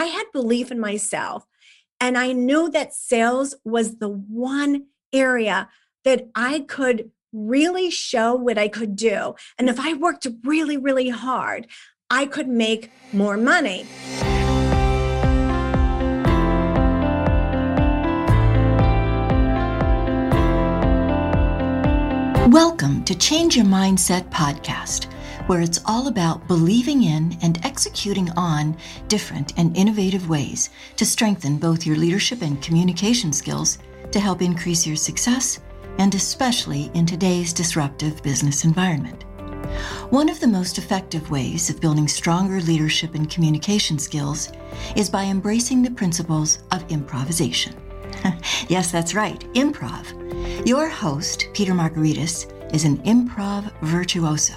I had belief in myself. And I knew that sales was the one area that I could really show what I could do. And if I worked really, really hard, I could make more money. Welcome to Change Your Mindset podcast, where it's all about believing in and executing on different and innovative ways to strengthen both your leadership and communication skills to help increase your success, and especially in today's disruptive business environment. One of the most effective ways of building stronger leadership and communication skills is by embracing the principles of improvisation. yes, that's right, improv. Your host, Peter Margaritis, is an improv virtuoso.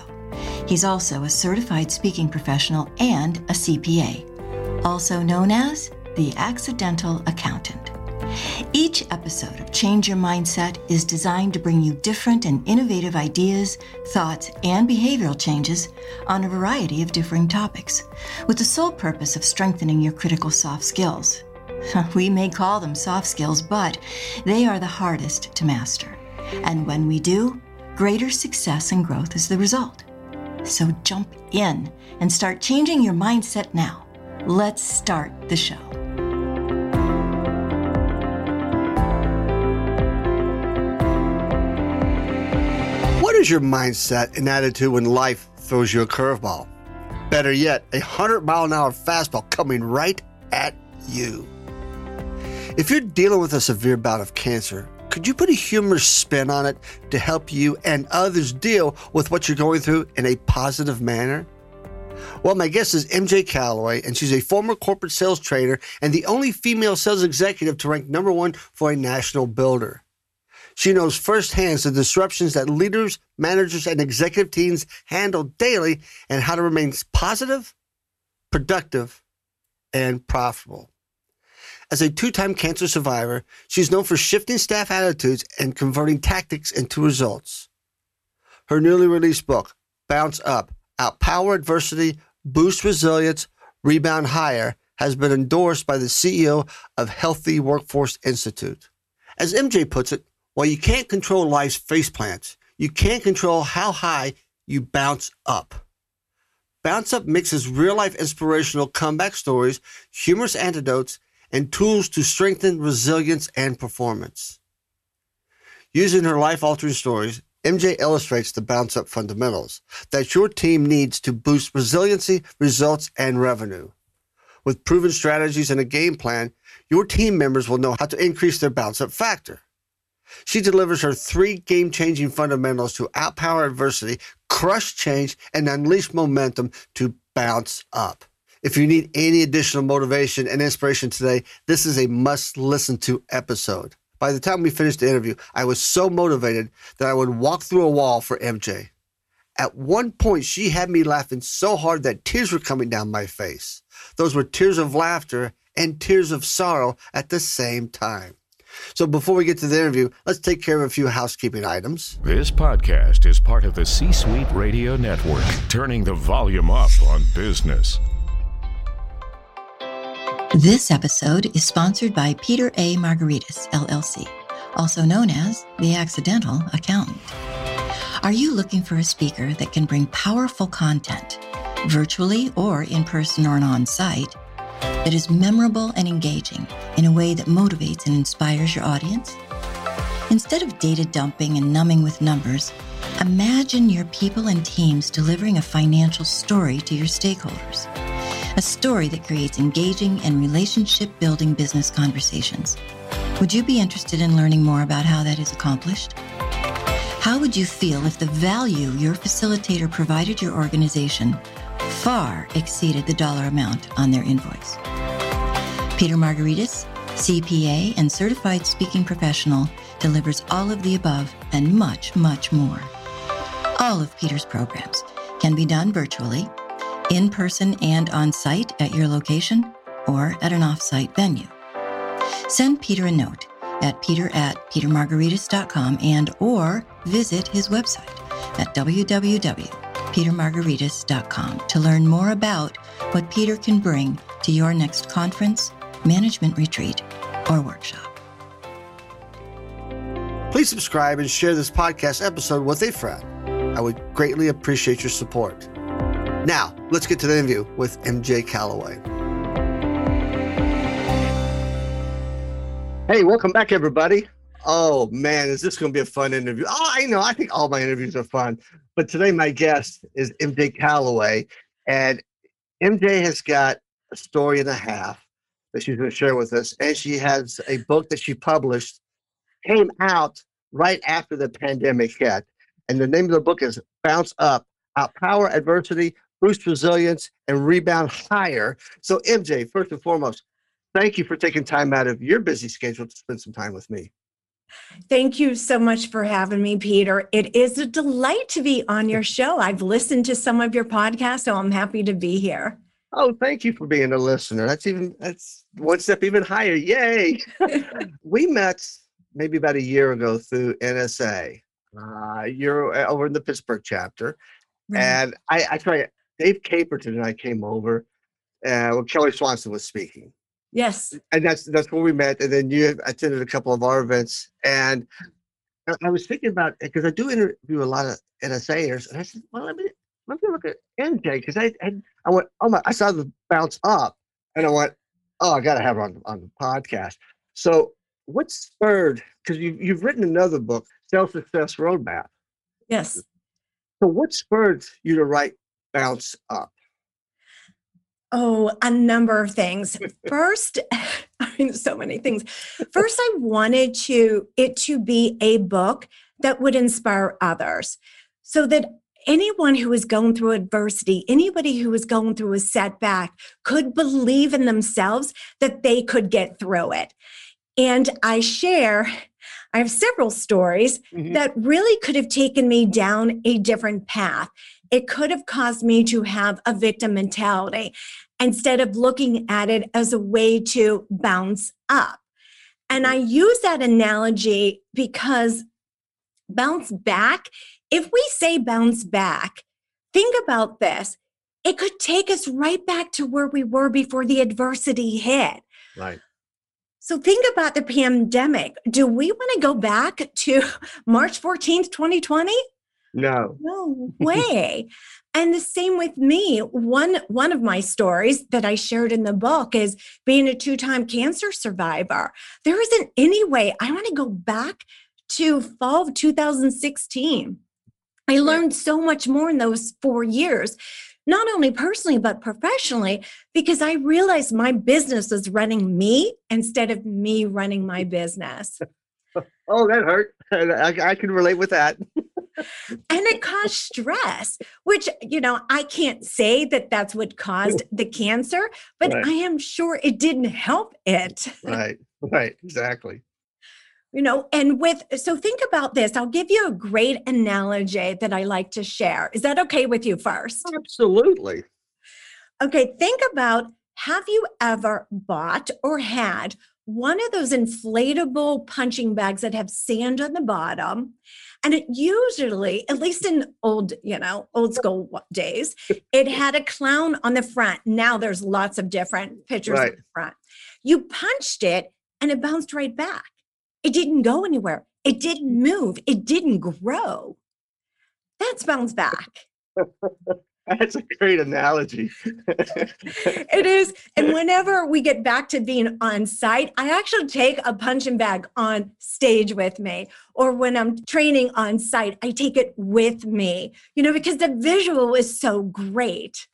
He's also a certified speaking professional and a CPA, also known as the accidental accountant. Each episode of Change Your Mindset is designed to bring you different and innovative ideas, thoughts, and behavioral changes on a variety of differing topics, with the sole purpose of strengthening your critical soft skills. We may call them soft skills, but they are the hardest to master. And when we do, greater success and growth is the result. So jump in and start changing your mindset now. Let's start the show. What is your mindset and attitude when life throws you a curveball? Better yet, a 100 mile an hour fastball coming right at you. If you're dealing with a severe bout of cancer, could you put a humorous spin on it to help you and others deal with what you're going through in a positive manner? Well, my guest is MJ Calloway, and she's a former corporate sales trainer and the only female sales executive to rank number one for a national builder. She knows firsthand the disruptions that leaders, managers, and executive teams handle daily and how to remain positive, productive, and profitable. As a two time cancer survivor, she's known for shifting staff attitudes and converting tactics into results. Her newly released book, Bounce Up Outpower Adversity, Boost Resilience, Rebound Higher, has been endorsed by the CEO of Healthy Workforce Institute. As MJ puts it, while you can't control life's faceplants, you can control how high you bounce up. Bounce Up mixes real life inspirational comeback stories, humorous antidotes, and tools to strengthen resilience and performance. Using her life altering stories, MJ illustrates the bounce up fundamentals that your team needs to boost resiliency, results, and revenue. With proven strategies and a game plan, your team members will know how to increase their bounce up factor. She delivers her three game changing fundamentals to outpower adversity, crush change, and unleash momentum to bounce up. If you need any additional motivation and inspiration today, this is a must listen to episode. By the time we finished the interview, I was so motivated that I would walk through a wall for MJ. At one point, she had me laughing so hard that tears were coming down my face. Those were tears of laughter and tears of sorrow at the same time. So before we get to the interview, let's take care of a few housekeeping items. This podcast is part of the C Suite Radio Network, turning the volume up on business. This episode is sponsored by Peter A. Margaritis, LLC, also known as the Accidental Accountant. Are you looking for a speaker that can bring powerful content, virtually or in person or on site, that is memorable and engaging in a way that motivates and inspires your audience? Instead of data dumping and numbing with numbers, imagine your people and teams delivering a financial story to your stakeholders a story that creates engaging and relationship building business conversations. Would you be interested in learning more about how that is accomplished? How would you feel if the value your facilitator provided your organization far exceeded the dollar amount on their invoice? Peter Margaritis, CPA and certified speaking professional, delivers all of the above and much, much more. All of Peter's programs can be done virtually in person and on site at your location or at an off-site venue. Send Peter a note at peter at petermargaritis.com and or visit his website at www.petermargaritis.com to learn more about what Peter can bring to your next conference, management retreat, or workshop. Please subscribe and share this podcast episode with a friend. I would greatly appreciate your support. Now, let's get to the interview with MJ Calloway. Hey, welcome back, everybody. Oh man, is this going to be a fun interview? Oh, I know. I think all my interviews are fun, but today my guest is MJ Calloway, and MJ has got a story and a half that she's going to share with us, and she has a book that she published came out right after the pandemic hit, and the name of the book is "Bounce Up: Outpower Adversity, Boost Resilience, and Rebound Higher." So, MJ, first and foremost, thank you for taking time out of your busy schedule to spend some time with me. Thank you so much for having me, Peter. It is a delight to be on your show. I've listened to some of your podcasts, so I'm happy to be here. Oh, thank you for being a listener. That's even that's one step even higher. Yay! we met maybe about a year ago through NSA. Uh, you're uh, over in the Pittsburgh chapter, right. and I, I try. Dave Caperton and I came over, uh, when Kelly Swanson was speaking, Yes. And that's that's where we met. And then you attended a couple of our events. And I was thinking about because I do interview a lot of NSAers, and I said, well, let me let me look at MJ because I, I I went, oh my, I saw the bounce up, and I went, oh, I got to have her on on the podcast. So what spurred? Because you you've written another book, Self Success Roadmap. Yes. So what spurred you to write Bounce Up? Oh, a number of things. First, I mean, so many things. First, I wanted to it to be a book that would inspire others, so that anyone who is going through adversity, anybody who is going through a setback, could believe in themselves that they could get through it. And I share. I have several stories mm-hmm. that really could have taken me down a different path it could have caused me to have a victim mentality instead of looking at it as a way to bounce up. And I use that analogy because bounce back, if we say bounce back, think about this. It could take us right back to where we were before the adversity hit. Right. So think about the pandemic. Do we want to go back to March 14th, 2020? No. No way. and the same with me. One one of my stories that I shared in the book is being a two-time cancer survivor. There isn't any way I want to go back to fall of 2016. I learned so much more in those 4 years. Not only personally, but professionally, because I realized my business was running me instead of me running my business. oh, that hurt. I, I can relate with that. Caused stress, which, you know, I can't say that that's what caused the cancer, but right. I am sure it didn't help it. right, right, exactly. You know, and with, so think about this. I'll give you a great analogy that I like to share. Is that okay with you first? Absolutely. Okay, think about have you ever bought or had one of those inflatable punching bags that have sand on the bottom. And it usually at least in old you know old school days it had a clown on the front. Now there's lots of different pictures right. on the front. You punched it and it bounced right back. It didn't go anywhere. It didn't move. It didn't grow. That's bounce back That's a great analogy. it is. And whenever we get back to being on site, I actually take a punching bag on stage with me. Or when I'm training on site, I take it with me, you know, because the visual is so great.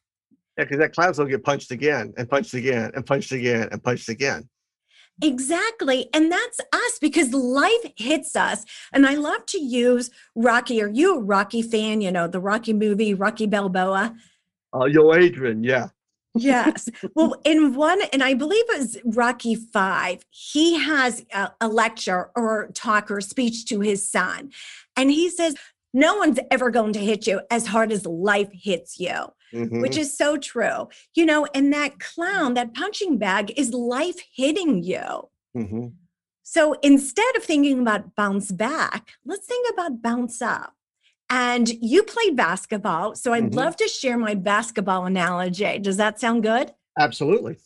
Yeah, because that clown will get punched again and punched again and punched again and punched again. Exactly. And that's us because life hits us. And I love to use Rocky. Are you a Rocky fan? You know, the Rocky movie, Rocky Balboa? Oh, uh, yo, Adrian. Yeah. yes. Well, in one, and I believe it was Rocky Five, he has a, a lecture or talk or speech to his son. And he says, No one's ever going to hit you as hard as life hits you mm-hmm. which is so true. You know, and that clown, that punching bag is life hitting you. Mm-hmm. So instead of thinking about bounce back, let's think about bounce up. And you played basketball. So I'd mm-hmm. love to share my basketball analogy. Does that sound good? Absolutely.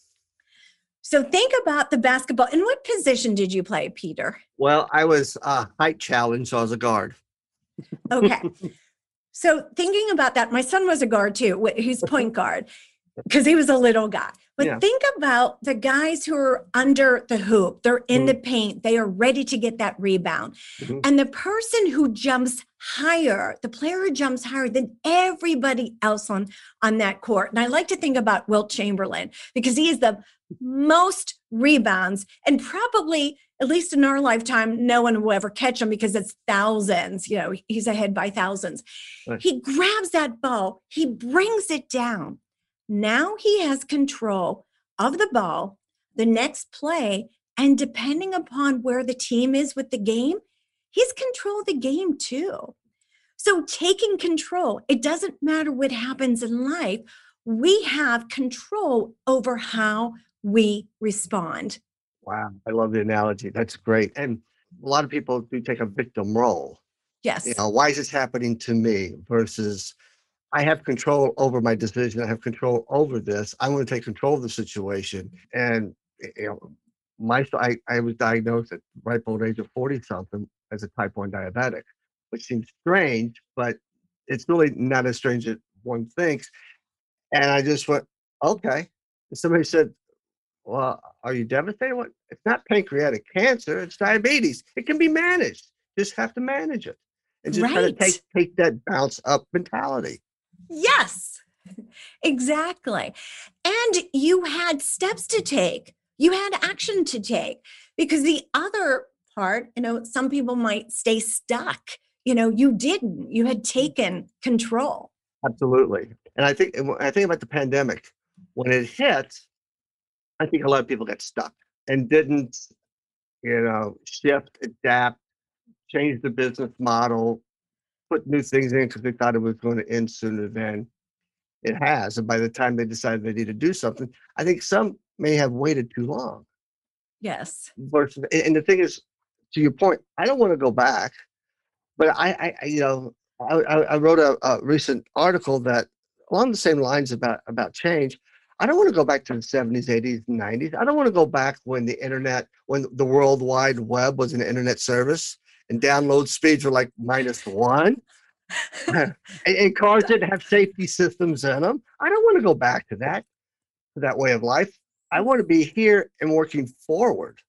So think about the basketball. In what position did you play, Peter? Well, I was uh, height challenged, so I was a guard. Okay. so thinking about that, my son was a guard too. He's point guard because he was a little guy. But Yeah. think about the guys who are under the hoop. They're in Mm. the paint. They are ready to get that rebound. Mhm. And the person who jumps higher, the player who jumps higher than everybody else on, on that court. And I like to think about Wilt Chamberlain because he is the most rebounds and probably at least in our lifetime no one will ever catch him because it's thousands you know he's ahead by thousands Right. he grabs that ball he brings it down now he has control of the ball the next play and depending upon where the team is with the game he's control of the game too so taking control it doesn't matter what happens in life we have control over how we respond Wow, I love the analogy. That's great. And a lot of people do take a victim role. yes You know, why is this happening to me versus I have control over my decision. I have control over this. I'm going to take control of the situation. And you know, my I, I was diagnosed at ripe old age of 40 something as a type 1 diabetic, which seems strange, but it's really not as strange as one thinks. And I just went, okay. And somebody said, well, are you devastated? What? It's not pancreatic cancer. It's diabetes. It can be managed. Just have to manage it, and just kind of Right. take take that bounce up mentality. Yes, exactly. And you had steps to take, you had action to take because the other part, you know, some people might stay stuck. You know, you didn't, you had mm. taken control. Absolutely. And I think I think about the pandemic when it hit. I think a lot of people got stuck and didn't, you know, shift, adapt, change the business model, put new things in because they thought it was going to end sooner than it has. And by the time they decided they need to do something, I think some may have waited too long. Yes. versus and the thing is to your point i don't want to go back but i i, you know I, I wrote a, a recent article that along the same lines about about change i don't want to go back to the 70s 80s and 90s i don't want to go back when the internet when the world wide web was an internet service and download speeds were like minus one and, and cars didn't have safety systems in them i don't want to go back to that to that way of life i want to be here and working forward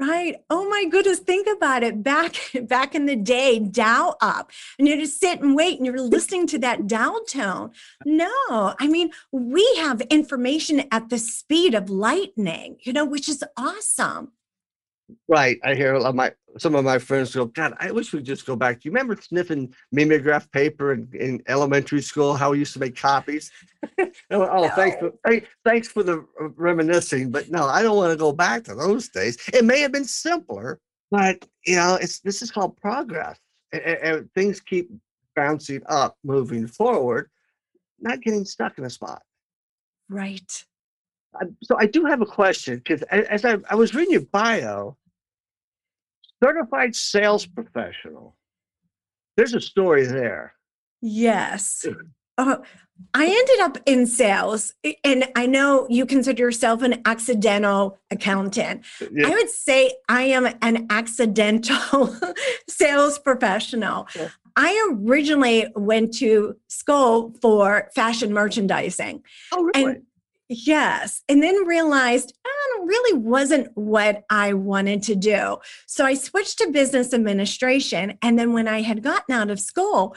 Right. Oh my goodness. Think about it. Back back in the day, dial up. And you just sit and wait and you're listening to that dial tone. No, I mean, we have information at the speed of lightning, you know, which is awesome. Right. I hear a lot of my some of my friends go, God, I wish we'd just go back. Do you remember sniffing mimeograph paper in, in elementary school? How we used to make copies? Went, oh, oh, thanks for thank- thanks for the reminiscing, but no, I don't want to go back to those days. It may have been simpler, but you know, it's this is called progress, and, and things keep bouncing up, moving forward, not getting stuck in a spot. Right. I- so I do have a question because as I, I was reading your bio, certified sales professional. There's a story there. Yes. Uh, I ended up in sales, and I know you consider yourself an accidental accountant. Yeah, I would say I am an accidental sales professional. Yeah. I originally went to school for fashion merchandising. oh, really? And yes, and then realized oh, it really wasn't what I wanted to do. So I switched to business administration. And then when I had gotten out of school,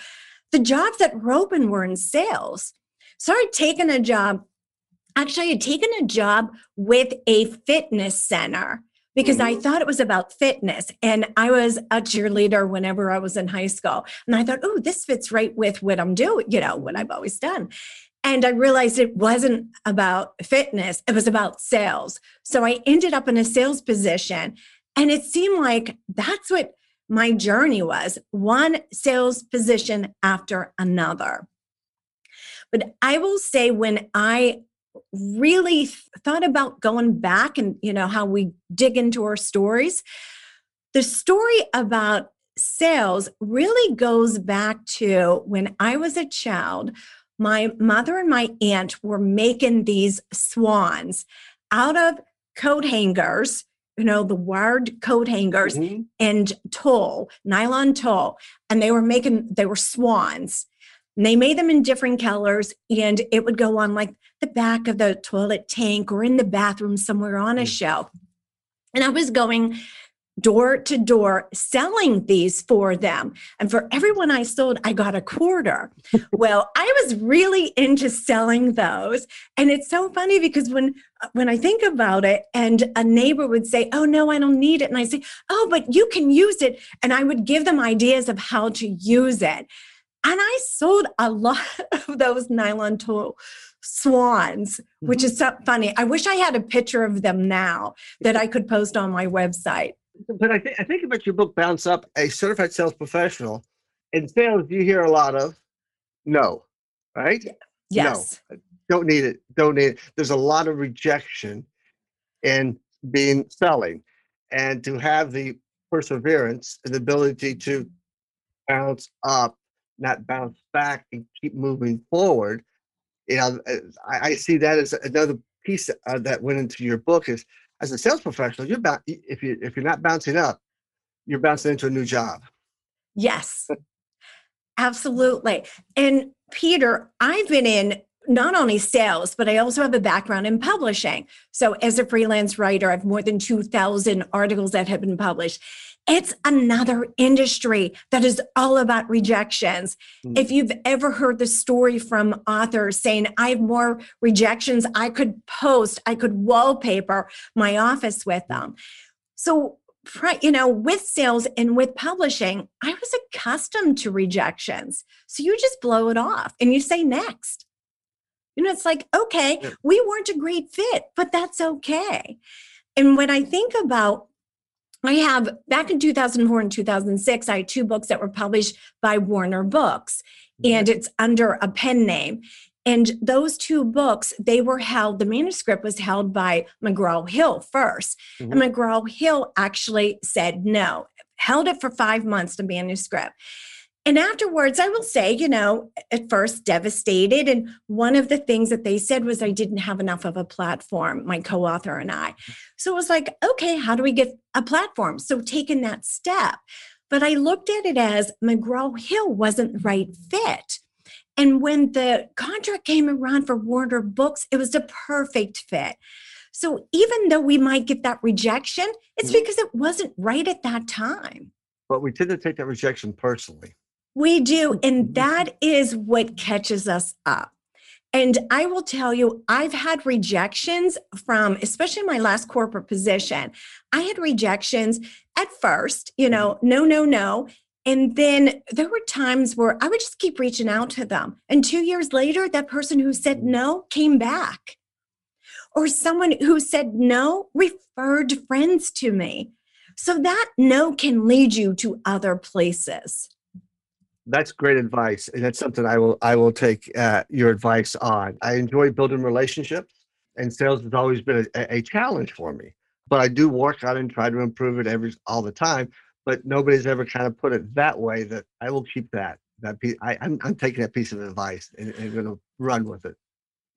the jobs that were open were in sales. So I'd taken a job. Actually, I had taken a job with a fitness center because I Mhm. thought it was about fitness. And I was a cheerleader whenever I was in high school. And I thought, oh, this fits right with what I'm doing, you know, what I've always done. And I realized it wasn't about fitness, it was about sales. So I ended up in a sales position. And it seemed like that's what my journey was one sales position after another. But I will say, when I really th- thought about going back and you know how we dig into our stories the story about sales really goes back to when i was a child my mother and my aunt were making these swans out of coat hangers, you know, the wired coat hangers Mhm. and tulle, nylon tulle, and they were making they were swans. And they made them in different colors, and it would go on like the back of the toilet tank or in the bathroom somewhere on a Mm. shelf. And I was going door to door selling these for them. And for everyone I sold, I got a quarter. well, I was really into selling those. And it's so funny because when when I think about it, and a neighbor would say, Oh no, I don't need it. And I say, Oh, but you can use it. And I would give them ideas of how to use it. And I sold a lot of those nylon tulle swans, which mm-hmm. is so funny. I wish I had a picture of them now that I could post on my website. But I, th- I think about your book, Bounce Up, a certified sales professional. In sales, you hear a lot of no, right? Yes. No, don't need it. Don't need it. There's a lot of rejection in being selling. And to have the perseverance and the ability to bounce up, not bounce back and keep moving forward. You know, uh, I, I see that as another piece uh, that went into your book is as a sales professional, you're about if you if you're not bouncing up, you're bouncing into a new job. Yes. Absolutely. And Peter, I've been in not only sales, but I also have a background in publishing. So, as a freelance writer, I have more than 2,000 articles that have been published. It's another industry that is all about rejections. Mm. If you've ever heard the story from authors saying, I have more rejections, I could post, I could wallpaper my office with them. So, you know, with sales and with publishing, I was accustomed to rejections. So you just blow it off and you say next. You know, it's like, okay, Yeah. we weren't a great fit, but that's okay. And when I think about, I have back in 2004 and 2006, I had two books that were published by Warner Books, mm-hmm. and it's under a pen name. And those two books, they were held, the manuscript was held by McGraw Hill 1st And mm-hmm. McGraw Hill actually said no, held it for five months, the manuscript. And afterwards, I will say, you know, at first devastated. And one of the things that they said was I didn't have enough of a platform, my co author and I. So it was like, okay, how do we get a platform? So taking that step. But I looked at it as McGraw Hill wasn't the right fit. And when the contract came around for Warner Books, it was the perfect fit. So even though we might get that rejection, it's Mhm. because it wasn't right at that time. But we tend to take that rejection personally. We do. And that is what catches us up. And I will tell you, I've had rejections from, especially my last corporate position. I had rejections at first, you know, no, no, no. And then there were times where I would just keep reaching out to them. And two years later, that person who said mm-hmm. no came back. Or someone who said no referred friends to me. So that no can lead you to other places. That's great advice, and that's something I will I will take uh, your advice on. I enjoy building relationships, and sales has always been a, a challenge for me. But I do work on it and try to improve it every all the time. But nobody's ever kind of put it that way. That I will keep that that piece. I, I'm I'm taking that piece of advice and, and going to run with it.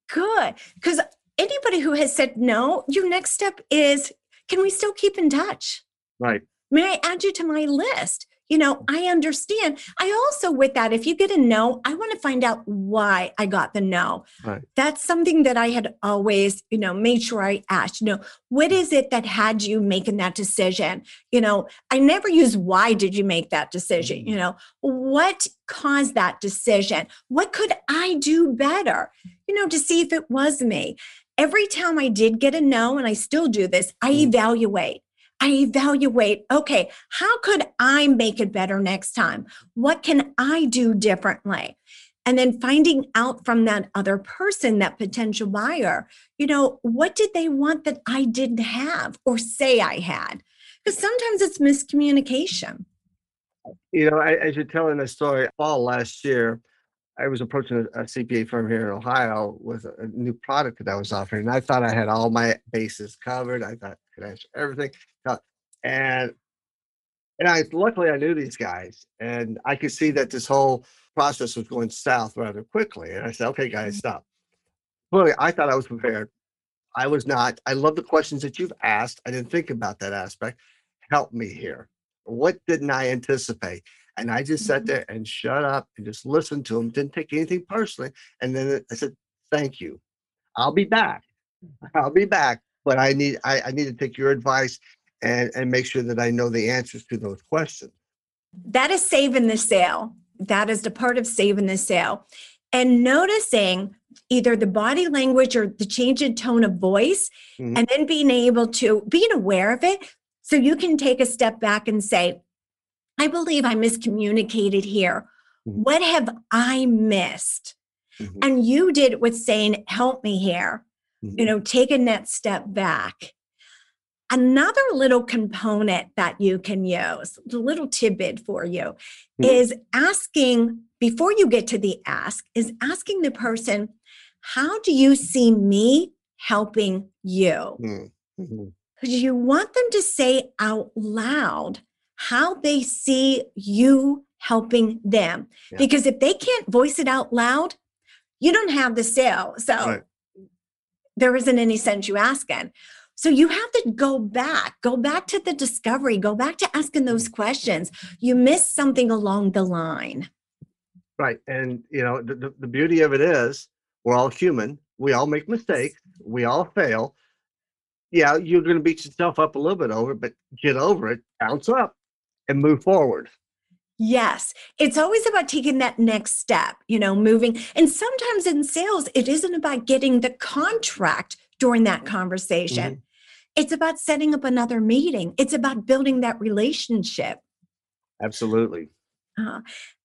Good. Because anybody who has said no, your next step is can we still keep in touch? Right. May I add you to my list? You know, I understand. I also, with that, if you get a no, I want to find out why I got the no. Right. That's something that I had always, you know, made sure I asked, you know, what is it that had you making that decision? You know, I never use why did you make that decision? You know, what caused that decision? What could I do better? You know, to see if it was me. Every time I did get a no, and I still do this, I Mm. evaluate. I evaluate, okay, how could I make it better next time? What can I do differently? And then finding out from that other person, that potential buyer, you know, what did they want that I didn't have or say I had? Because sometimes it's miscommunication. You know, I, as you're telling the story, fall last year, I was approaching a, CPA firm here in Ohio with a, new product that I was offering, and I thought I had all my bases covered. I thought could answer everything, uh, and and I luckily I knew these guys, and I could see that this whole process was going south rather quickly. And I said, okay, guys, stop. Clearly, I thought I was prepared. I was not. I love the questions that you've asked. I didn't think about that aspect. Help me here. What didn't I anticipate? And I just sat Mhm. there and shut up and just listened to him. Didn't take anything personally. And then I said, "Thank you. I'll be back. I'll be back. But I need I, I need to take your advice and and make sure that I know the answers to those questions." that is saving the sale. That is the part of saving the sale. And noticing either the body language or the change in tone of voice, Mhm. and then being able to being aware of it. So you can take a step back and say, I believe I miscommunicated here. Mhm. What have I missed? Mhm. And you did it with saying, Help me here. You Mhm. know, taking that step back. Another little component that you can use, the little tidbit for you, Mhm. is asking before you get to the ask, is asking the person, How do you see me helping you? Mhm. Mhm. Because you want them to say out loud how they see you helping them. Yeah. Because if they can't voice it out loud, you don't have the sale. So Right. There isn't any sense you asking. So you have to go back, go back to the discovery, go back to asking those questions. You missed something along the line. Right. And you know, the, the, beauty of it is we're all human. We all make mistakes. We all fail. Yeah, you're gonna beat yourself up a little bit over, but get over it, bounce up and move forward. Yes, it's always about taking that next step, you know, moving. And sometimes in sales, it isn't about getting the contract during that conversation. It's about setting up another meeting. It's about building that relationship. Absolutely. Uh,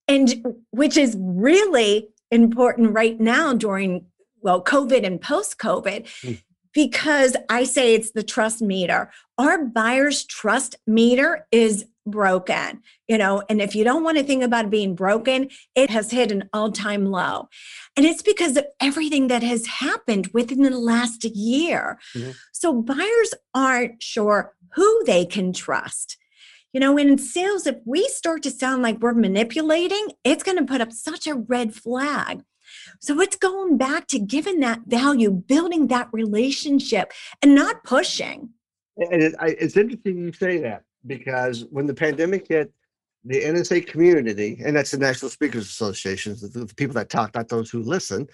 and which is really important right now during, well, COVID and post COVID, Mm. because I say it's the trust meter. Our buyer's trust meter is broken, you know, and if you don't want to think about being broken, it has hit an all time low. And it's because of everything that has happened within the last year. Mhm. So buyers aren't sure who they can trust. You know, in sales, if we start to sound like we're manipulating, it's going to put up such a red flag. So it's going back to giving that value, building that relationship, and not pushing. And it, I, it's interesting you say that because when the pandemic hit, the NSA community, and that's the National Speakers Association, the, the people that talk, not those who listen,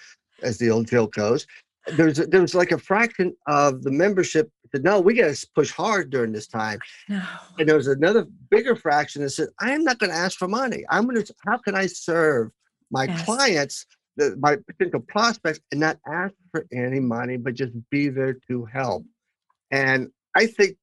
as the old joke goes. There's there was like a fraction of the membership that no, we got to push hard during this time. No. And there was another bigger fraction that said, I am not going to ask for money. I'm going to, how can I serve my Yes. clients, the, my potential prospects, and not ask for any money, but just be there to help? And I think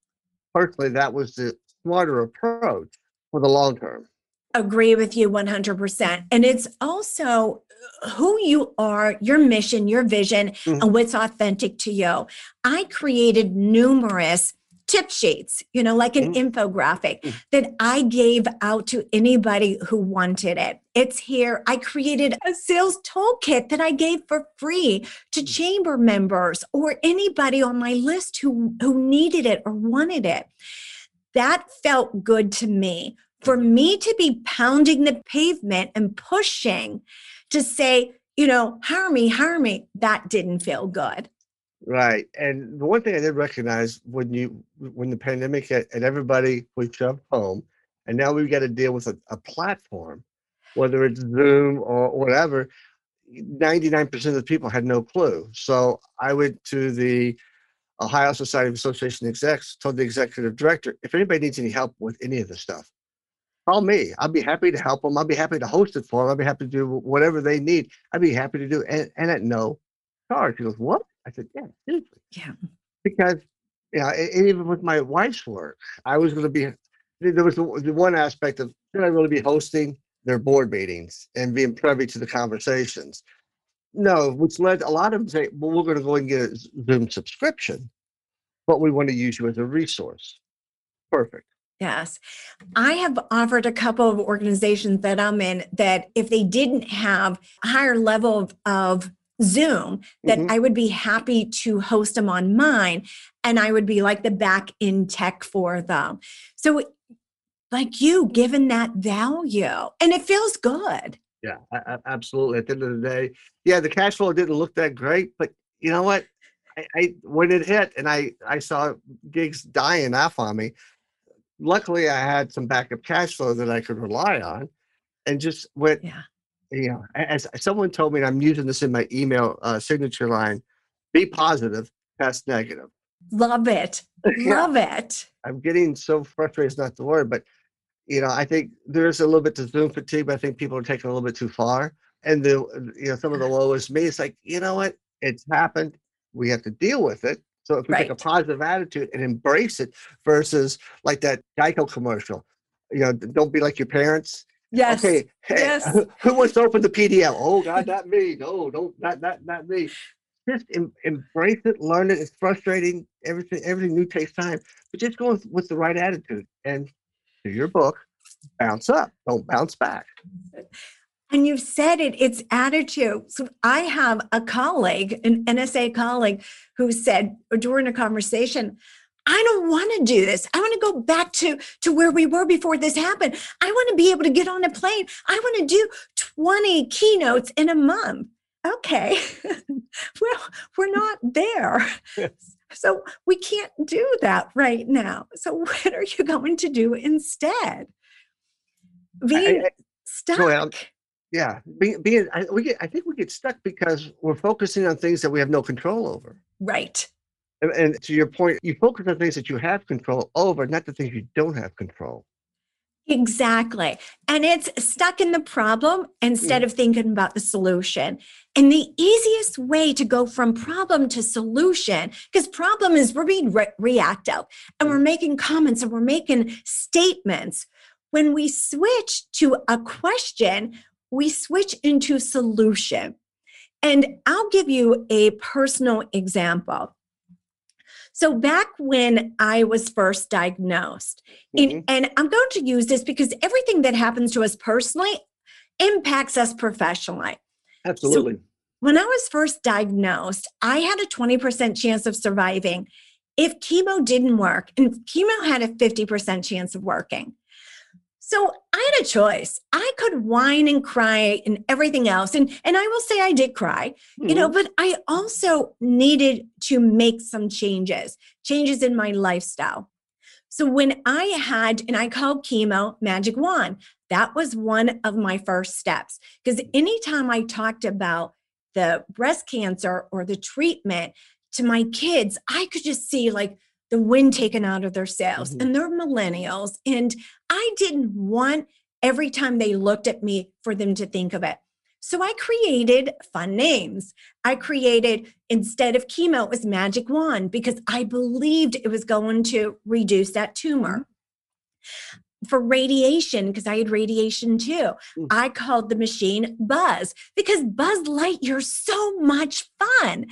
personally that was the smarter approach for the long term. Agree with you 100%. And it's also uh, who you are, your mission, your vision, Mhm. and what's authentic to you. I created numerous tip sheets, you know, like an infographic Mm. that I gave out to anybody who wanted it. It's here. I created a sales toolkit that I gave for free to chamber members or anybody on my list who, who needed it or wanted it. That felt good to me. For mm-hmm. me to be pounding the pavement and pushing to say, you know, hire me, hire me, that didn't feel good. Right. And the one thing I did recognize when you when the pandemic hit and everybody was shoved home, and now we've got to deal with a, a platform, whether it's Zoom or whatever. 99% of the people had no clue. So I went to the Ohio Society of Association Execs, told the executive director, if anybody needs any help with any of this stuff, call me. I'll be happy to help them. I'll be happy to host it for them. I'll be happy to do whatever they need. I'd be happy to do it. And, and at no charge. He goes, what? I said, yeah, seriously. Yeah. Because, you know, and even with my wife's work, I was going to be, there was the one aspect of, should I really be hosting their board meetings and being privy to the conversations? No, which led a lot of them say, well, we're going to go and get a Zoom subscription, but we want to use you as a resource. Perfect. Yes. I have offered a couple of organizations that I'm in that if they didn't have a higher level of, of Zoom, that Mhm. I would be happy to host them on mine and I would be like the back in tech for them. So, like you, given that value, and it feels good. Yeah, a- a- absolutely. At the end of the day, yeah, the cash flow didn't look that great, but you know what? I, I when it hit and I I saw gigs dying off on me. Luckily, I had some backup cash flow that I could rely on, and just went. Yeah. You know, as someone told me, and I'm using this in my email uh, signature line: "Be positive, test negative." Love it. Love it. I'm getting so frustrated. Is not the word, but you know, I think there's a little bit to Zoom fatigue. But I think people are taking a little bit too far. And the you know some of the mm-hmm. lowest me, it's like you know what, it's happened. We have to deal with it. So if we take a positive attitude and embrace it, versus like that Geico commercial, you know, don't be like your parents. Yes. Okay, hey, yes. who wants to open the PDL? Oh God, not me. No, don't not not not me. Just em- embrace it, learn it. It's frustrating. Everything everything new takes time, but just go with, with the right attitude. And to your book, bounce up. Don't bounce back. And you've said it, it's attitude. So I have a colleague, an NSA colleague, who said during a conversation, I don't want to do this. I want to go back to, to where we were before this happened. I want to be able to get on a plane. I want to do 20 keynotes in a month. Okay. well, we're not there. So we can't do that right now. So what are you going to do instead? Being I- stuck. ahead, Yeah, being, being I, we get I think we get stuck because we're focusing on things that we have no control over. Right. And, and to your point, you focus on things that you have control over, not the things you don't have control. Exactly. And it's stuck in the problem instead mm. of thinking about the solution. And the easiest way to go from problem to solution, because problem is we're being re- reactive and we're mm. making comments and we're making statements. When we switch to a question, we switch into solution. And I'll give you a personal example. So, back when I was first diagnosed, Mhm. and, and I'm going to use this because everything that happens to us personally impacts us professionally. Absolutely. When I was first diagnosed, I had a 20% chance of surviving if chemo didn't work, and chemo had a 50% chance of working. So I had a choice. I could whine and cry and everything else. And, and I will say I did cry, you know, Mhm. but I also needed to make some changes, changes in my lifestyle. So when I had, and I called chemo magic wand, that was one of my first steps. Because anytime I talked about the breast cancer or the treatment to my kids, I could just see like the wind taken out of their sails Mhm. and they're millennials. And I didn't want every time they looked at me for them to think of it. So I created fun names. I created, instead of chemo, it was magic wand because I believed it was going to reduce that tumor. For radiation, because I had radiation too, Mm. I called the machine Buzz because Buzz Lightyear's so much fun.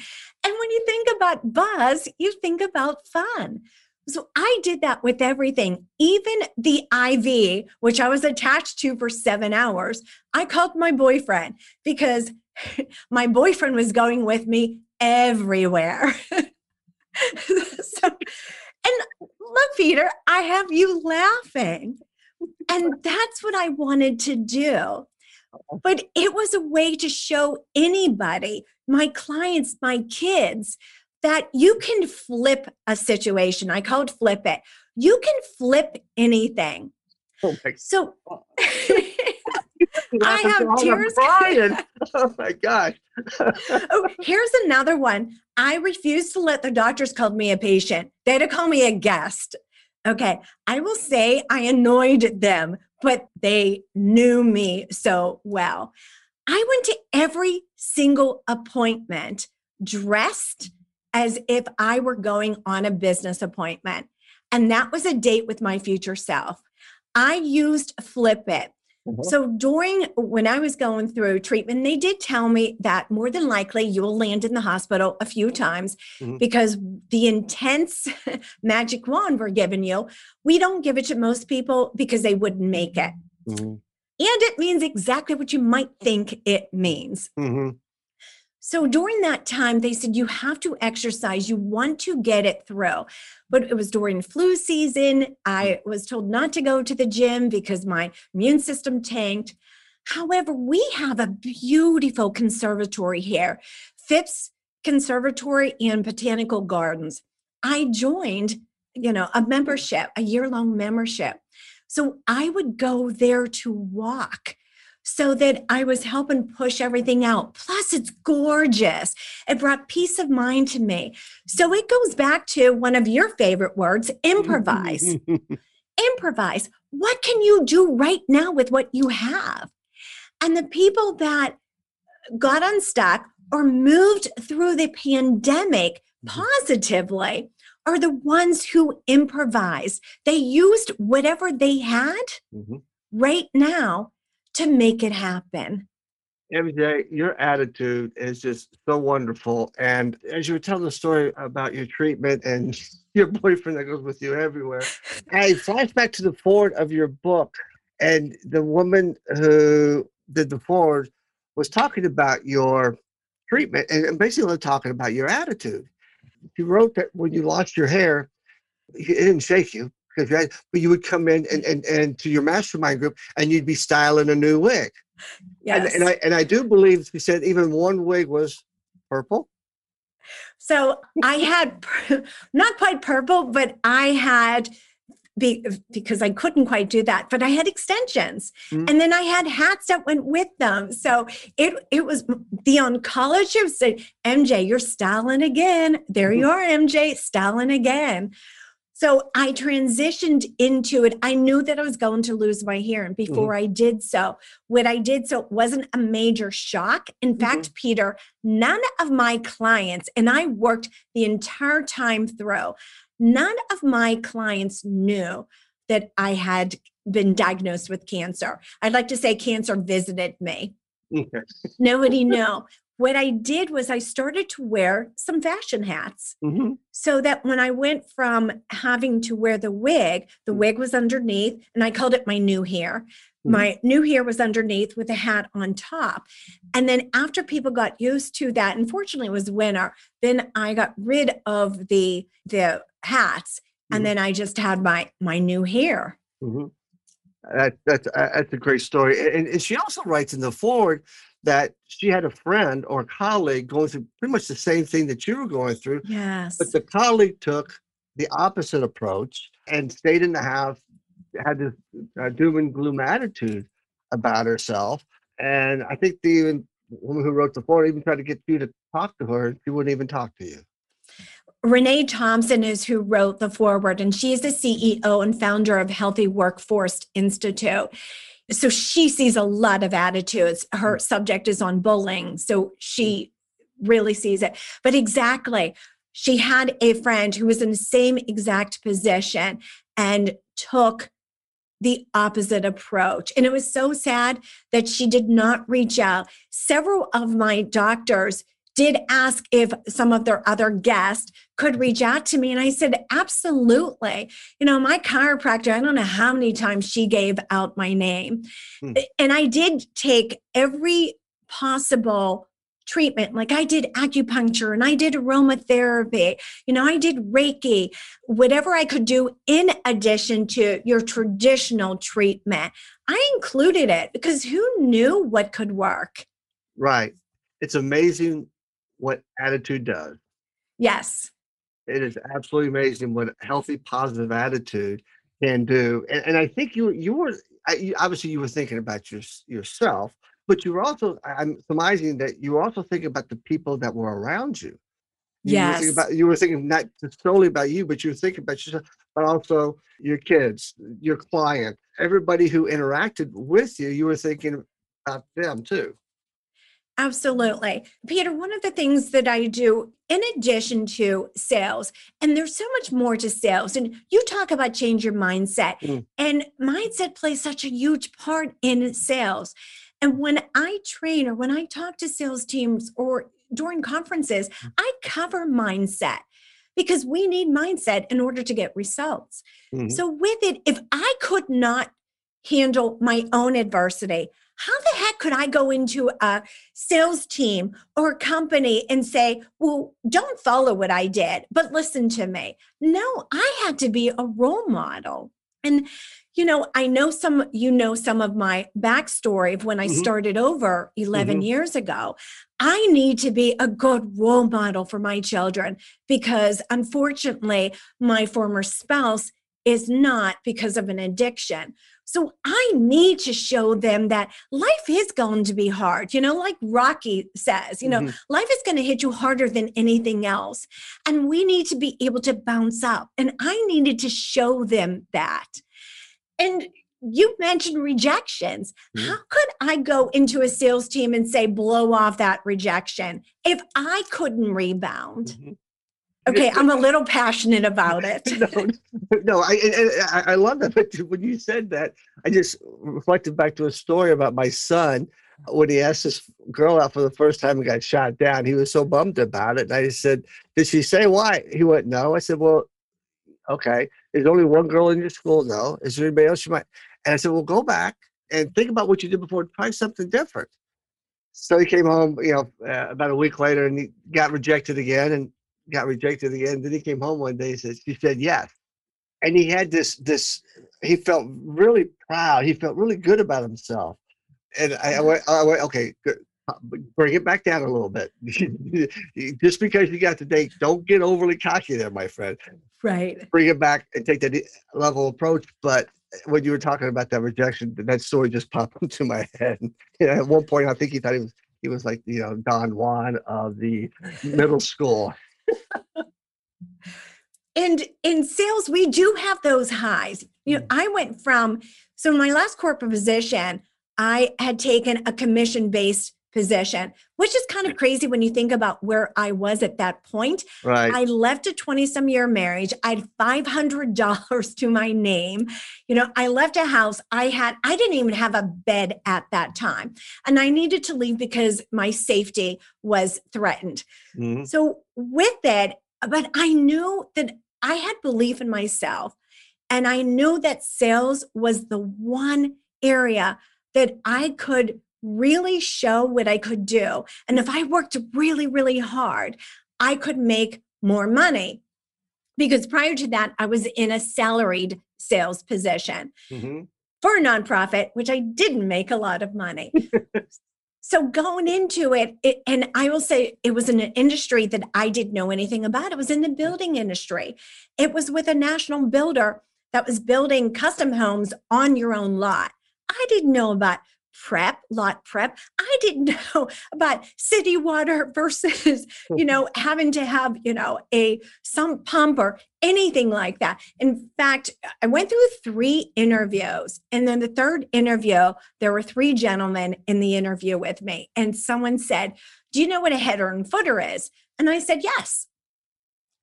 And when you think about Buzz, you think about fun. So I did that with everything, even the IV, which I was attached to for seven hours. I called my boyfriend because my boyfriend was going with me everywhere. so, and look, Peter, I have you laughing. And that's what I wanted to do. But it was a way to show anybody, my clients, my kids, that you can flip a situation. I call it flip it. You can flip anything. Oh my So I have tears. crying. oh my gosh. oh, here's another one. I refuse to let the doctors call me a patient. They had to call me a guest. Okay. I will say I annoyed them, but they knew me so well. I went to every single appointment dressed as if I were going on a business appointment. And that was a date with my future self. I used Flip It. Mhm. So during when I was going through treatment, they did tell me that more than likely you will land in the hospital a few times Mhm. because the intense magic wand we're giving you, we don't give it to most people because they wouldn't make it. Mhm. And it means exactly what you might think it means. Mhm. So during that time, they said you have to exercise, you want to get it through. But it was during flu season. I was told not to go to the gym because my immune system tanked. However, we have a beautiful conservatory here, Phipps Conservatory and Botanical Gardens. I joined, you know, a membership, a year long membership. So I would go there to walk so that I was helping push everything out. Plus, it's gorgeous. It brought peace of mind to me. So it goes back to one of your favorite words improvise. improvise. What can you do right now with what you have? And the people that got unstuck or moved through the pandemic mm-hmm. positively are the ones who improvised. They used whatever they had mm-hmm. right now to make it happen. MJ, your attitude is just so wonderful. And as you were telling the story about your treatment and your boyfriend that goes with you everywhere, I flash back to the foreword of your book. And the woman who did the foreword was talking about your treatment and basically talking about your attitude. You wrote that when you lost your hair, it didn't shake you because you had, but you would come in and, and, and to your mastermind group and you'd be styling a new wig. Yes. And, and I and I do believe you said even one wig was purple. So I had not quite purple, but I had be, because I couldn't quite do that, but I had extensions mm-hmm. and then I had hats that went with them. So it, it was the oncologist said, MJ, you're styling again. There you are, MJ, styling again. So I transitioned into it. I knew that I was going to lose my hair. And mm-hmm. before mm-hmm. I did so, what I did so it wasn't a major shock. In mm-hmm. fact, Peter, none of my clients, and I worked the entire time through, none of my clients knew that I had been diagnosed with cancer. I'd like to say cancer visited me. Nobody knew what I did was I started to wear some fashion hats mm-hmm. so that when I went from having to wear the wig, the wig was underneath, and I called it my new hair. Mm-hmm. My new hair was underneath with a hat on top. And then after people got used to that, unfortunately it was winter, then I got rid of the the hats mm-hmm. and then I just had my my new hair. Mm-hmm. That, that's that's a great story, and, and she also writes in the foreword that she had a friend or a colleague going through pretty much the same thing that you were going through. Yes. But the colleague took the opposite approach and stayed in the house, had this uh, doom and gloom attitude about herself. And I think the even woman who wrote the foreword even tried to get you to talk to her, she wouldn't even talk to you. Renee Thompson is who wrote the foreword, and she is the CEO and founder of Healthy Workforce Institute so she sees a lot of attitudes. Her subject is on bullying, so she really sees it. But exactly, she had a friend who was in the same exact position and took the opposite approach. And it was so sad that she did not reach out. Several of my doctors did ask if some of their other guests could reach out to me. And I said, absolutely. You know, my chiropractor, I don't know how many times she gave out my name. Hmm. And I did take every possible treatment. Like I did acupuncture and I did aromatherapy. You know, I did Reiki, whatever I could do in addition to your traditional treatment. I included it because who knew what could work? Right. It's amazing what attitude does. Yes. It is absolutely amazing what a healthy, positive attitude can do. And, and I think you you were obviously you were thinking about your, yourself, but you were also I'm surmising that you were also thinking about the people that were around you. You yes. Were about, you were thinking not solely about you, but you were thinking about yourself, but also your kids, your client, everybody who interacted with you. You were thinking about them too. Absolutely. Peter, one of the things that I do in addition to sales, and there's so much more to sales, and you talk about change your mindset, mm. and mindset plays such a huge part in sales. And when I train or when I talk to sales teams or during conferences, mm. I cover mindset because we need mindset in order to get results. Mm-hmm. So, with it, if I could not handle my own adversity, how the heck could I go into a sales team or a company and say, well, don't follow what I did, but listen to me? No, I had to be a role model. And you know, I know some, you know, some of my backstory of when I Mhm. started over 11 Mhm. years ago. I need to be a good role model for my children because unfortunately, my former spouse is not because of an addiction. So I need to show them that life is going to be hard. You know, like Rocky says, you know, Mhm. life is going to hit you harder than anything else. And we need to be able to bounce up. And I needed to show them that. And you mentioned rejections. Mhm. How could I go into a sales team and say, blow off that rejection if I couldn't rebound? Mhm. Okay, I'm a little passionate about it. no, no, I, I I- love that. But when you said that, I just reflected back to a story about my son when he asked this girl out for the first time and got shot down. He was so bummed about it, and I said, "Did she say why?" He went, "No." I said, "Well, okay. There's only one girl in your school. No. Is there anybody else you might?" And I said, "Well, go back and think about what you did before. Try something different." So he came home, you know, uh, about a week later, and he got rejected again, and got rejected again. Then he came home one day and said, she said yes. And he had this, this, he felt really proud. He felt really good about himself. And I, I went, I went, okay, good. Uh, Bring it back down a little bit. Just because you got the date, don't get overly cocky there, my friend. Right. Bring it back and take that level approach. But when you were talking about that rejection, that story just popped into my head. You know, at one point, I think he thought he was he was like you know Don Juan of the middle school. And in sales, we do have those highs. You know, mm. I went from, so in my last corporate position, I had taken a commission based position, which is kind of crazy when you think about where I was at that point. Right. I left a 20 some year marriage. I had $500 to my name. You know, I left a house. I had, I didn't even have a bed at that time. And I needed to leave because my safety was threatened. Mhm. So with it, but I knew that I had belief in myself and I knew that sales was the one area that I could really show what I could do. And if I worked really, really hard, I could make more money. Because prior to that, I was in a salaried sales position Mhm. for a nonprofit, which I didn't make a lot of money. so going into it, it, and I will say it was an industry that I didn't know anything about. It was in the building industry. It was with a national builder that was building custom homes on your own lot. I didn't know about prep, lot prep. I didn't know about city water versus, you know, having to have, you know, a sump pump or anything like that. In fact, I went through three interviews. And then the third interview, there were three gentlemen in the interview with me. And someone said, Do you know what a header and footer is? And I said, Yes.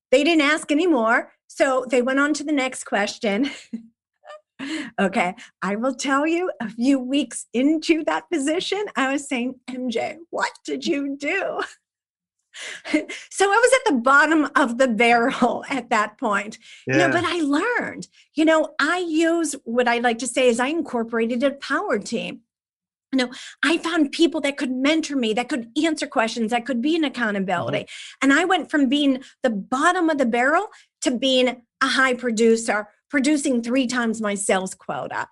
They didn't ask anymore. So they went on to the next question. okay. I will tell you a few weeks into that position, I was saying, MJ, what did you do? so I was at the bottom of the barrel at that point. You know, Yeah. but I learned, you know, I use what I like to say is I incorporated a power team. You know, I found people that could mentor me, that could answer questions, that could be an mm-hmm. accountability. And I went from being the bottom of the barrel to being a high producer, producing three times my sales quota.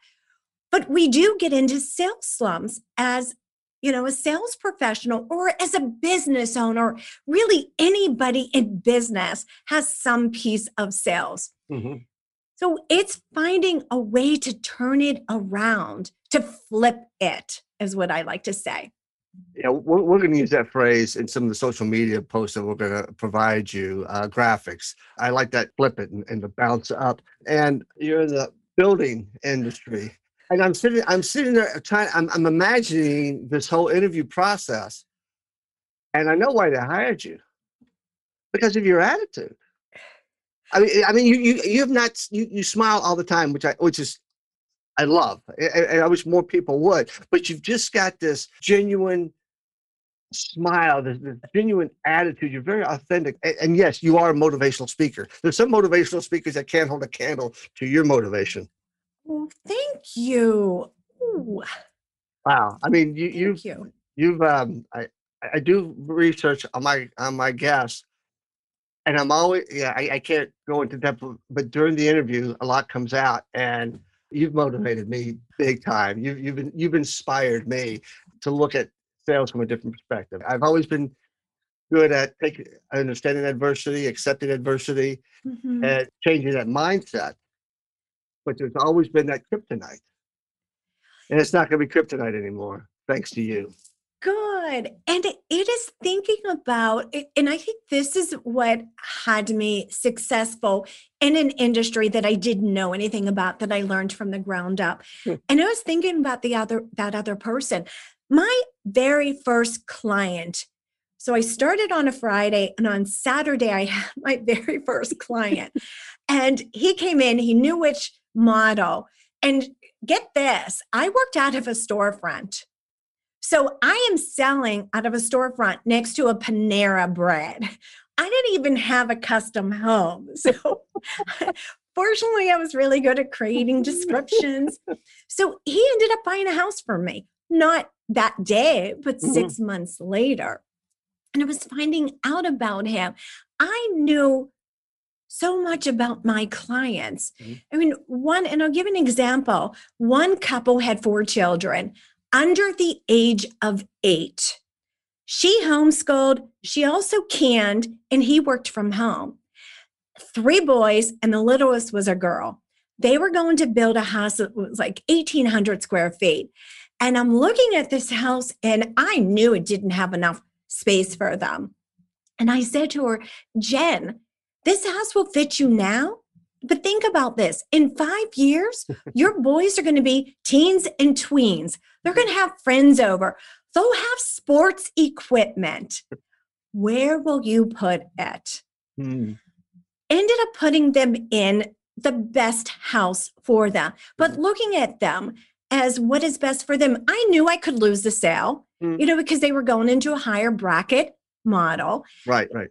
But we do get into sales slumps as you know, a sales professional or as a business owner, really anybody in business has some piece of sales. Mhm. So it's finding a way to turn it around, to flip it, is what I like to say. Yeah, we're, we're going to use that phrase in some of the social media posts that we're going to provide you, uh, graphics. I like that flip it and, and the bounce up. And you're in the building industry. And I'm sitting, I'm sitting there trying, I'm, I'm imagining this whole interview process. And I know why they hired you because of your attitude. I mean, I mean, you, you, you have not, you, you smile all the time, which I, which is, I love, and I wish more people would. But you've just got this genuine smile, this, this genuine attitude. You're very authentic, and, and yes, you are a motivational speaker. There's some motivational speakers that can't hold a candle to your motivation. Oh, thank you. Ooh, Wow, I mean, you, you've you. you've um, I I do research on my on my guests, and I'm always yeah, I, I can't go into depth, but during the interview, a lot comes out, and you've motivated me big time. You've you've been, you've inspired me to look at sales from a different perspective. I've always been good at taking understanding adversity, accepting adversity, Mhm. and changing that mindset. But there's always been that kryptonite, and it's not going to be kryptonite anymore, thanks to you. Good. And it is thinking about. And I think this is what had me successful in an industry that I didn't know anything about that I learned from the ground up. Hmm. And I was thinking about the other that other person. My very first client. So I started on a Friday and on Saturday I had my very first client. and he came in, he knew which model. And get this, I worked out of a storefront. So I am selling out of a storefront next to a Panera bread. I didn't even have a custom home. So fortunately, I was really good at creating descriptions. So he ended up buying a house for me, not that day, but Mhm. six months later. And I was finding out about him. I knew so much about my clients. Mhm. I mean, one, and I'll give an example. One couple had four children under the age of eight. She homeschooled, she also canned, and he worked from home. Three boys, and the littlest was a girl. They were going to build a house that was like 1,800 square feet. And I'm looking at this house, and I knew it didn't have enough space for them. And I said to her, Jen, this house will fit you now. But think about this in five years, your boys are going to be teens and tweens. They're going to have friends over. They'll have sports equipment. Where will you put it? Hmm. Ended up putting them in the best house for them, but looking at them as what is best for them. I knew I could lose the sale, Mm. you know, because they were going into a higher bracket model Right, right.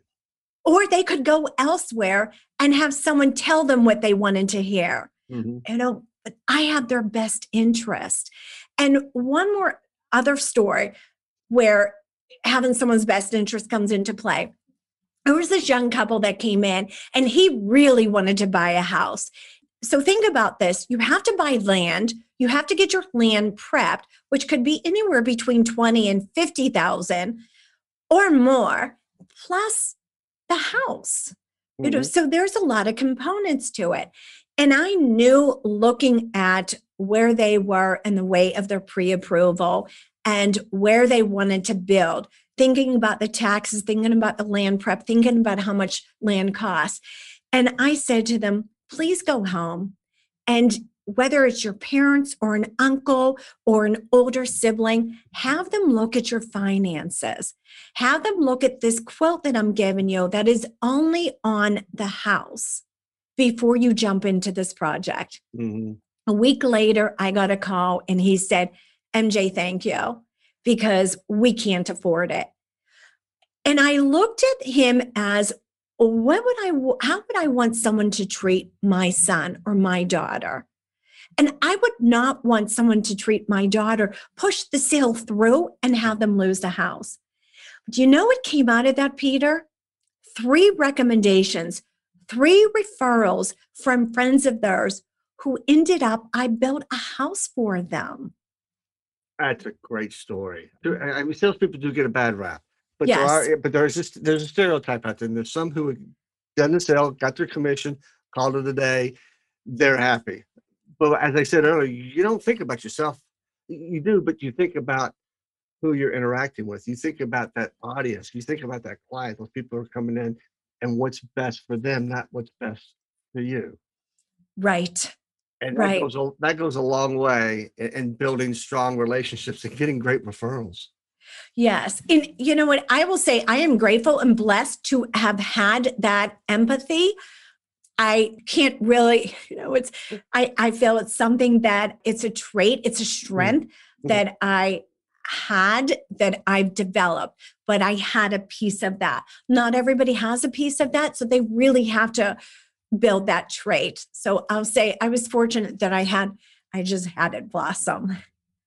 or they could go elsewhere and have someone tell them what they wanted to hear. Mhm. You know, but I have their best interest. And one more other story where having someone's best interest comes into play. There was this young couple that came in and he really wanted to buy a house. So think about this. You have to buy land. You have to get your land prepped, which could be anywhere between 20 and 50,000 or more, plus the house. You know, Mhm. so there's a lot of components to it. And I knew looking at where they were in the way of their pre approval and where they wanted to build, thinking about the taxes, thinking about the land prep, thinking about how much land costs. And I said to them, please go home. And whether it's your parents or an uncle or an older sibling, have them look at your finances. Have them look at this quote that I'm giving you that is only on the house before you jump into this project. Mhm. A week later, I got a call and he said, MJ, thank you, because we can't afford it. And I looked at him as, what would I, how would I want someone to treat my son or my daughter? And I would not want someone to treat my daughter, push the sale through and have them lose the house. Do you know what came out of that, Peter? Three recommendations, three referrals from friends of theirs who ended up, I built a house for them. That's a great story. I mean, salespeople do get a bad rap, but there are, but there's just there's a stereotype out there. And there's some who have done the sale, got their commission, called it a day, they're happy. But as I said earlier, you don't think about yourself. You do, but you think about who you're interacting with. You think about that audience. You think about that client. Those people are coming in, and what's best for them, not what's best for you. Right. And Right. that goes a, that goes a long way in, in building strong relationships and getting great referrals. Yes. And you know what? I will say I am grateful and blessed to have had that empathy. I can't really, you know, it's, I, I feel it's something that it's a trait, it's a strength Mhm. that I had that I've developed, but I had a piece of that. Not everybody has a piece of that. So they really have to build that trait. So I'll say I was fortunate that I had, I just had it blossom.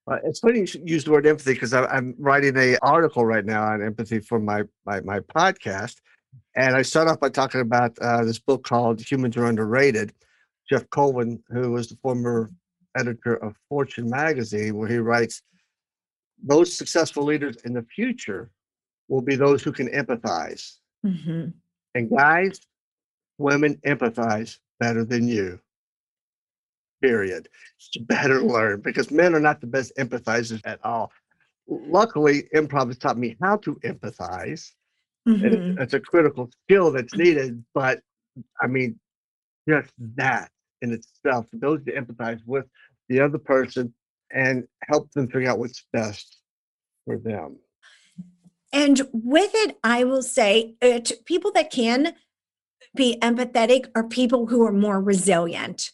Uh, it's funny you should use the word empathy because I'm writing a article right now on empathy for my, my my podcast, And I start off by talking about uh, this book called Humans Are Underrated. Geoff Colvin, who was the former editor of Fortune magazine, where he writes, Most successful leaders in the future will be those who can empathize. Mhm. And guys, women empathize better than you. Period. You better learn because men are not the best empathizers at all. Luckily, improv has taught me how to empathize. And Mhm. it's, it's a critical skill that's needed, but I mean, just that in itself, those to empathize with the other person and help them figure out what's best for them. And with it, I will say it, people that can be empathetic are people who are more resilient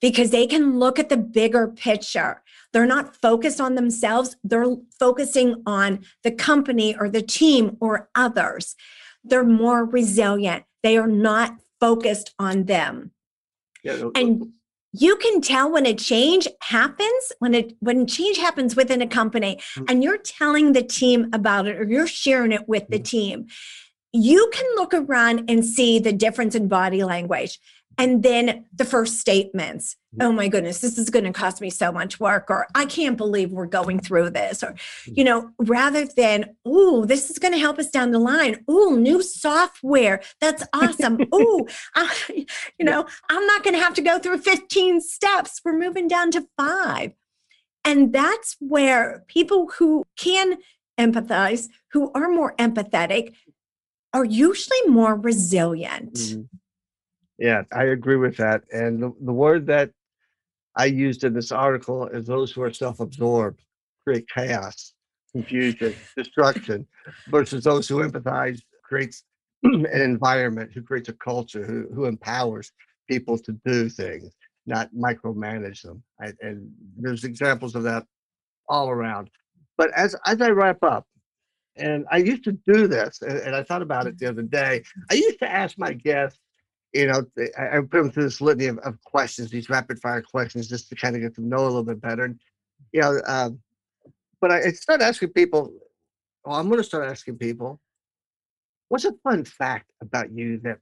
because they can look at the bigger picture. They're not focused on themselves, they're focusing on the company or the team or others. They're more resilient. They are not focused on them. Yeah, the- And you can tell when a change happens when it when change happens within a company Mm. and you're telling the team about it or you're sharing it with the team you can look around and see the difference in body language and then the first statements oh my goodness this is going to cost me so much work or i can't believe we're going through this or you know rather than oh this is going to help us down the line. Oh new software. That's awesome. Oh you know i'm not going to have to go through 15 steps. We're moving down to five. And that's where people who can empathize who are more empathetic are usually more resilient. Mhm. Yeah, I agree with that. And the, the word that I used in this article is those who are self absorbed create chaos, confusion, destruction, versus those who empathize creates an environment, who creates a culture, who, who empowers people to do things, not micromanage them. I, and there's examples of that all around. But as, as I wrap up, and I used to do this, and, and I thought about it the other day. I used to ask my guests, you know, I, I put them through this litany of, of questions, these rapid fire questions, just to kind of get to know a little bit better. And, you know, um, but I, I started asking people, well, I'm going to start asking people, what's a fun fact about you that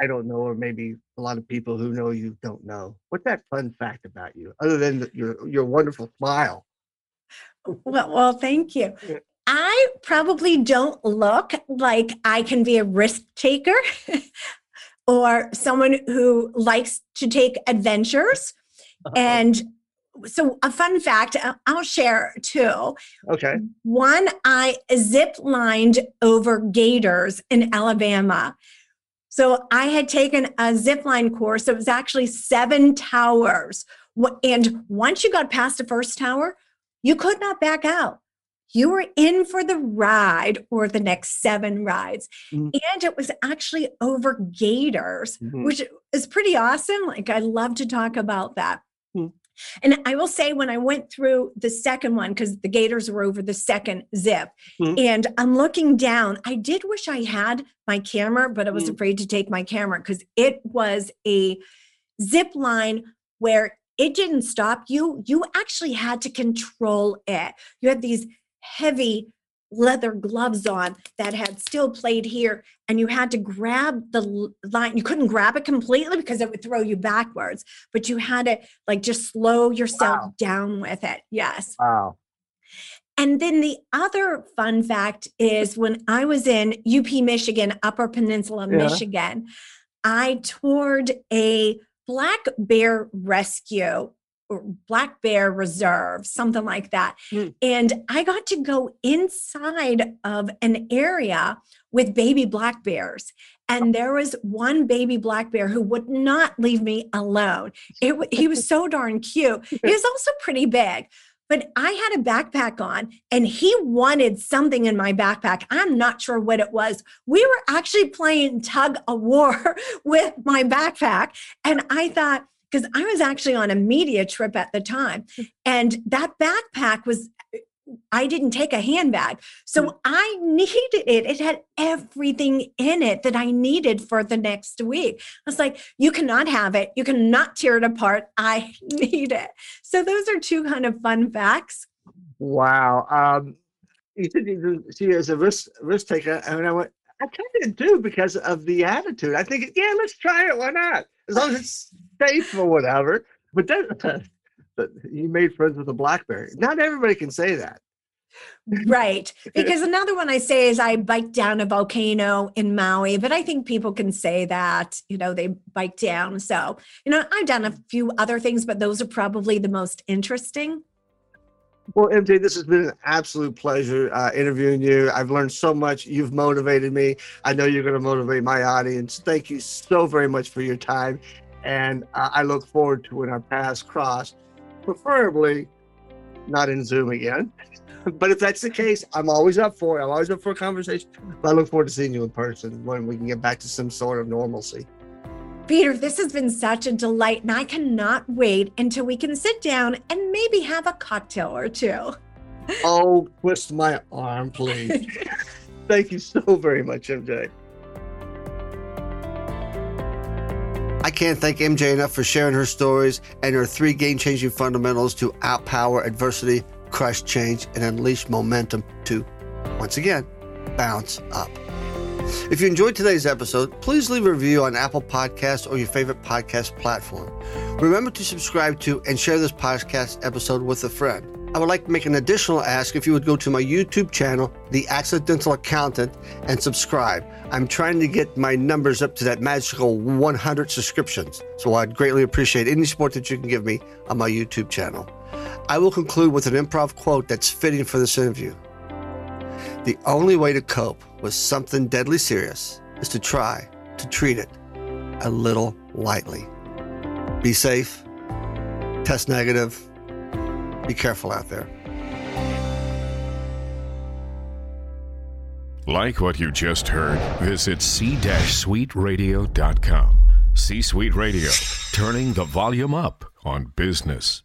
I don't know, or maybe a lot of people who know you don't know? What's that fun fact about you, other than the, your your wonderful smile? Well, well, thank you. Yeah. I probably don't look like I can be a risk taker or someone who likes to take adventures. Uh-huh. And so, a fun fact I- I'll share too. okay, One, I zip lined over gators in Alabama. So I had taken a zip line course. It was actually seven towers. And once you got past the first tower, you could not back out. You were in for the ride or the next seven rides. Mhm. And it was actually over gators, Mhm. which is pretty awesome. Like, I love to talk about that. Hmm. And I will say, when I went through the second one, because the gators were over the second zip, Hmm. and I'm looking down, I did wish I had my camera, but I was Hmm. afraid to take my camera because it was a zip line where it didn't stop you. You actually had to control it. You had these heavy leather gloves on that had steel plate here and you had to grab the line you couldn't grab it completely because it would throw you backwards but you had to like just slow yourself Wow. down with it yes wow, and then the other fun fact is when I was in UP Michigan, Upper Peninsula, Yeah. Michigan, I toured a black bear rescue black bear reserve, something like that. Hmm. And I got to go inside of an area with baby black bears. And there was one baby black bear who would not leave me alone. It, he was so darn cute. He was also pretty big. But I had a backpack on and he wanted something in my backpack. I'm not sure what it was. We were actually playing tug of war with my backpack. And I thought, because I was actually on a media trip at the time, and that backpack was, I didn't take a handbag. So I needed it. It had everything in it that I needed for the next week. I was like, you cannot have it. You cannot tear it apart. I need it. So those are two kind of fun facts. wow. Um, you said you see as a risk risk taker, I and I went. I kind of do because of the attitude. I think, yeah, let's try it. Why not? As long as it's safe or whatever. But then but you made friends with a blackberry. Not everybody can say that. right. Because another one I say is I biked down a volcano in Maui, but I think people can say that, you know, they bike down. So, you know, I've done a few other things, but those are probably the most interesting. Well, MJ, this has been an absolute pleasure uh, interviewing you. I've learned so much. You've motivated me. I know you're going to motivate my audience. Thank you so very much for your time. And uh, I look forward to when our paths cross, preferably not in Zoom again. but if that's the case, I'm always up for it. I'm always up for a conversation. But I look forward to seeing you in person when we can get back to some sort of normalcy. Peter, this has been such a delight, and I cannot wait until we can sit down and maybe have a cocktail or two. Oh, twist my arm, please. Thank you so very much, MJ. I can't thank MJ enough for sharing her stories and her three game changing fundamentals to outpower adversity, crush change, and unleash momentum to, once again, bounce up. If you enjoyed today's episode, please leave a review on Apple Podcasts or your favorite podcast platform. Remember to subscribe to and share this podcast episode with a friend. I would like to make an additional ask if you would go to my YouTube channel, The Accidental Accountant, and subscribe. I'm trying to get my numbers up to that magical 100 subscriptions, so I'd greatly appreciate any support that you can give me on my YouTube channel. I will conclude with an improv quote that's fitting for this interview. The only way to cope with something deadly serious is to try to treat it a little lightly. Be safe, test negative, be careful out there. Like what you just heard, visit c-suiteradio.com. C-Suite Radio, turning the volume up on business.